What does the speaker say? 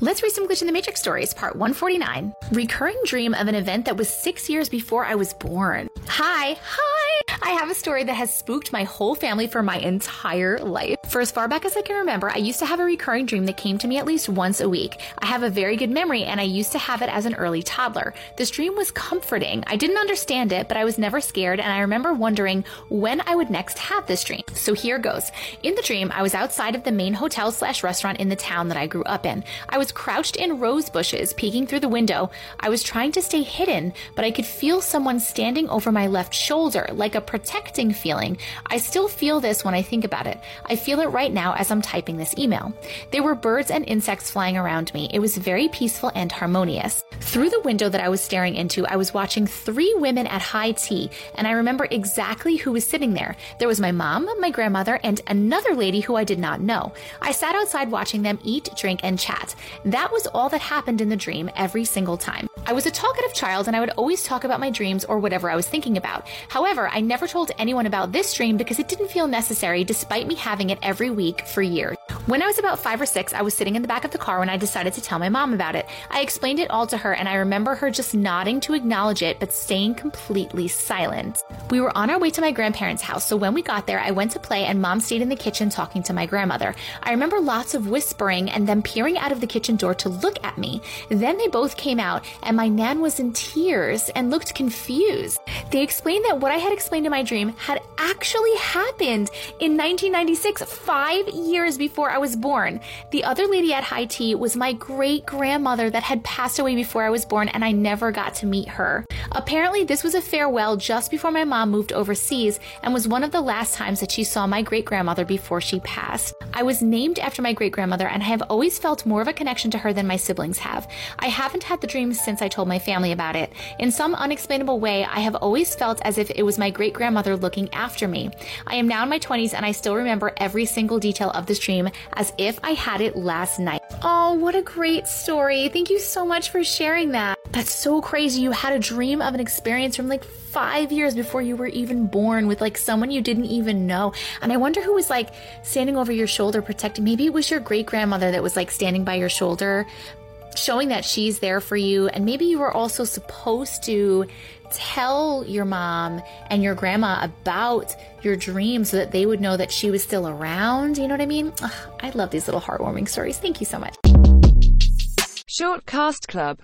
Let's read some Glitch in the Matrix stories, part 149. Recurring dream of an event that was six years before I was born. Hi, hi! I have a story that has spooked my whole family for my entire life. For as far back as I can remember, I used to have a recurring dream that came to me at least once a week. I have a very good memory and I used to have it as an early toddler. This dream was comforting. I didn't understand it, but I was never scared and I remember wondering when I would next have this dream. So here goes. In the dream, I was outside of the main hotel slash restaurant in the town that I grew up in. I was crouched in rose bushes, peeking through the window. I was trying to stay hidden, but I could feel someone standing over my left shoulder, like a protecting feeling. I still feel this when I think about it. I feel it right now as I'm typing this email. There were birds and insects flying around me. It was very peaceful and harmonious. Through the window that I was staring into, I was watching three women at high tea, and I remember exactly who was sitting there. There was my mom, my grandmother, and another lady who I did not know. I sat outside watching them eat, drink, and chat. That was all that happened in the dream every single time. I was a talkative child and I would always talk about my dreams or whatever I was thinking about. However, I never told anyone about this dream because it didn't feel necessary despite me having it every week for years. When I was about five or six, I was sitting in the back of the car when I decided to tell my mom about it. I explained it all to her, and I remember her just nodding to acknowledge it, but staying completely silent. We were on our way to my grandparents' house, so when we got there, I went to play, and mom stayed in the kitchen talking to my grandmother. I remember lots of whispering and them peering out of the kitchen door to look at me. Then they both came out, and my nan was in tears and looked confused. They explained that what I had explained in my dream had actually happened in 1996, five years before I I was born. The other lady at high tea was my great grandmother that had passed away before I was born, and I never got to meet her. Apparently, this was a farewell just before my mom moved overseas and was one of the last times that she saw my great grandmother before she passed. I was named after my great grandmother, and I have always felt more of a connection to her than my siblings have. I haven't had the dream since I told my family about it. In some unexplainable way, I have always felt as if it was my great grandmother looking after me. I am now in my 20s, and I still remember every single detail of this dream as if I had it last night. Oh, what a great story. Thank you so much for sharing that. That's so crazy. You had a dream of an experience from like five years before you were even born with like someone you didn't even know. And I wonder who was like standing over your shoulder protecting. Maybe it was your great grandmother that was like standing by your shoulder, showing that she's there for you. And maybe you were also supposed to tell your mom and your grandma about your dream so that they would know that she was still around. You know what I mean? Ugh, I love these little heartwarming stories. Thank you so much. Short Cast Club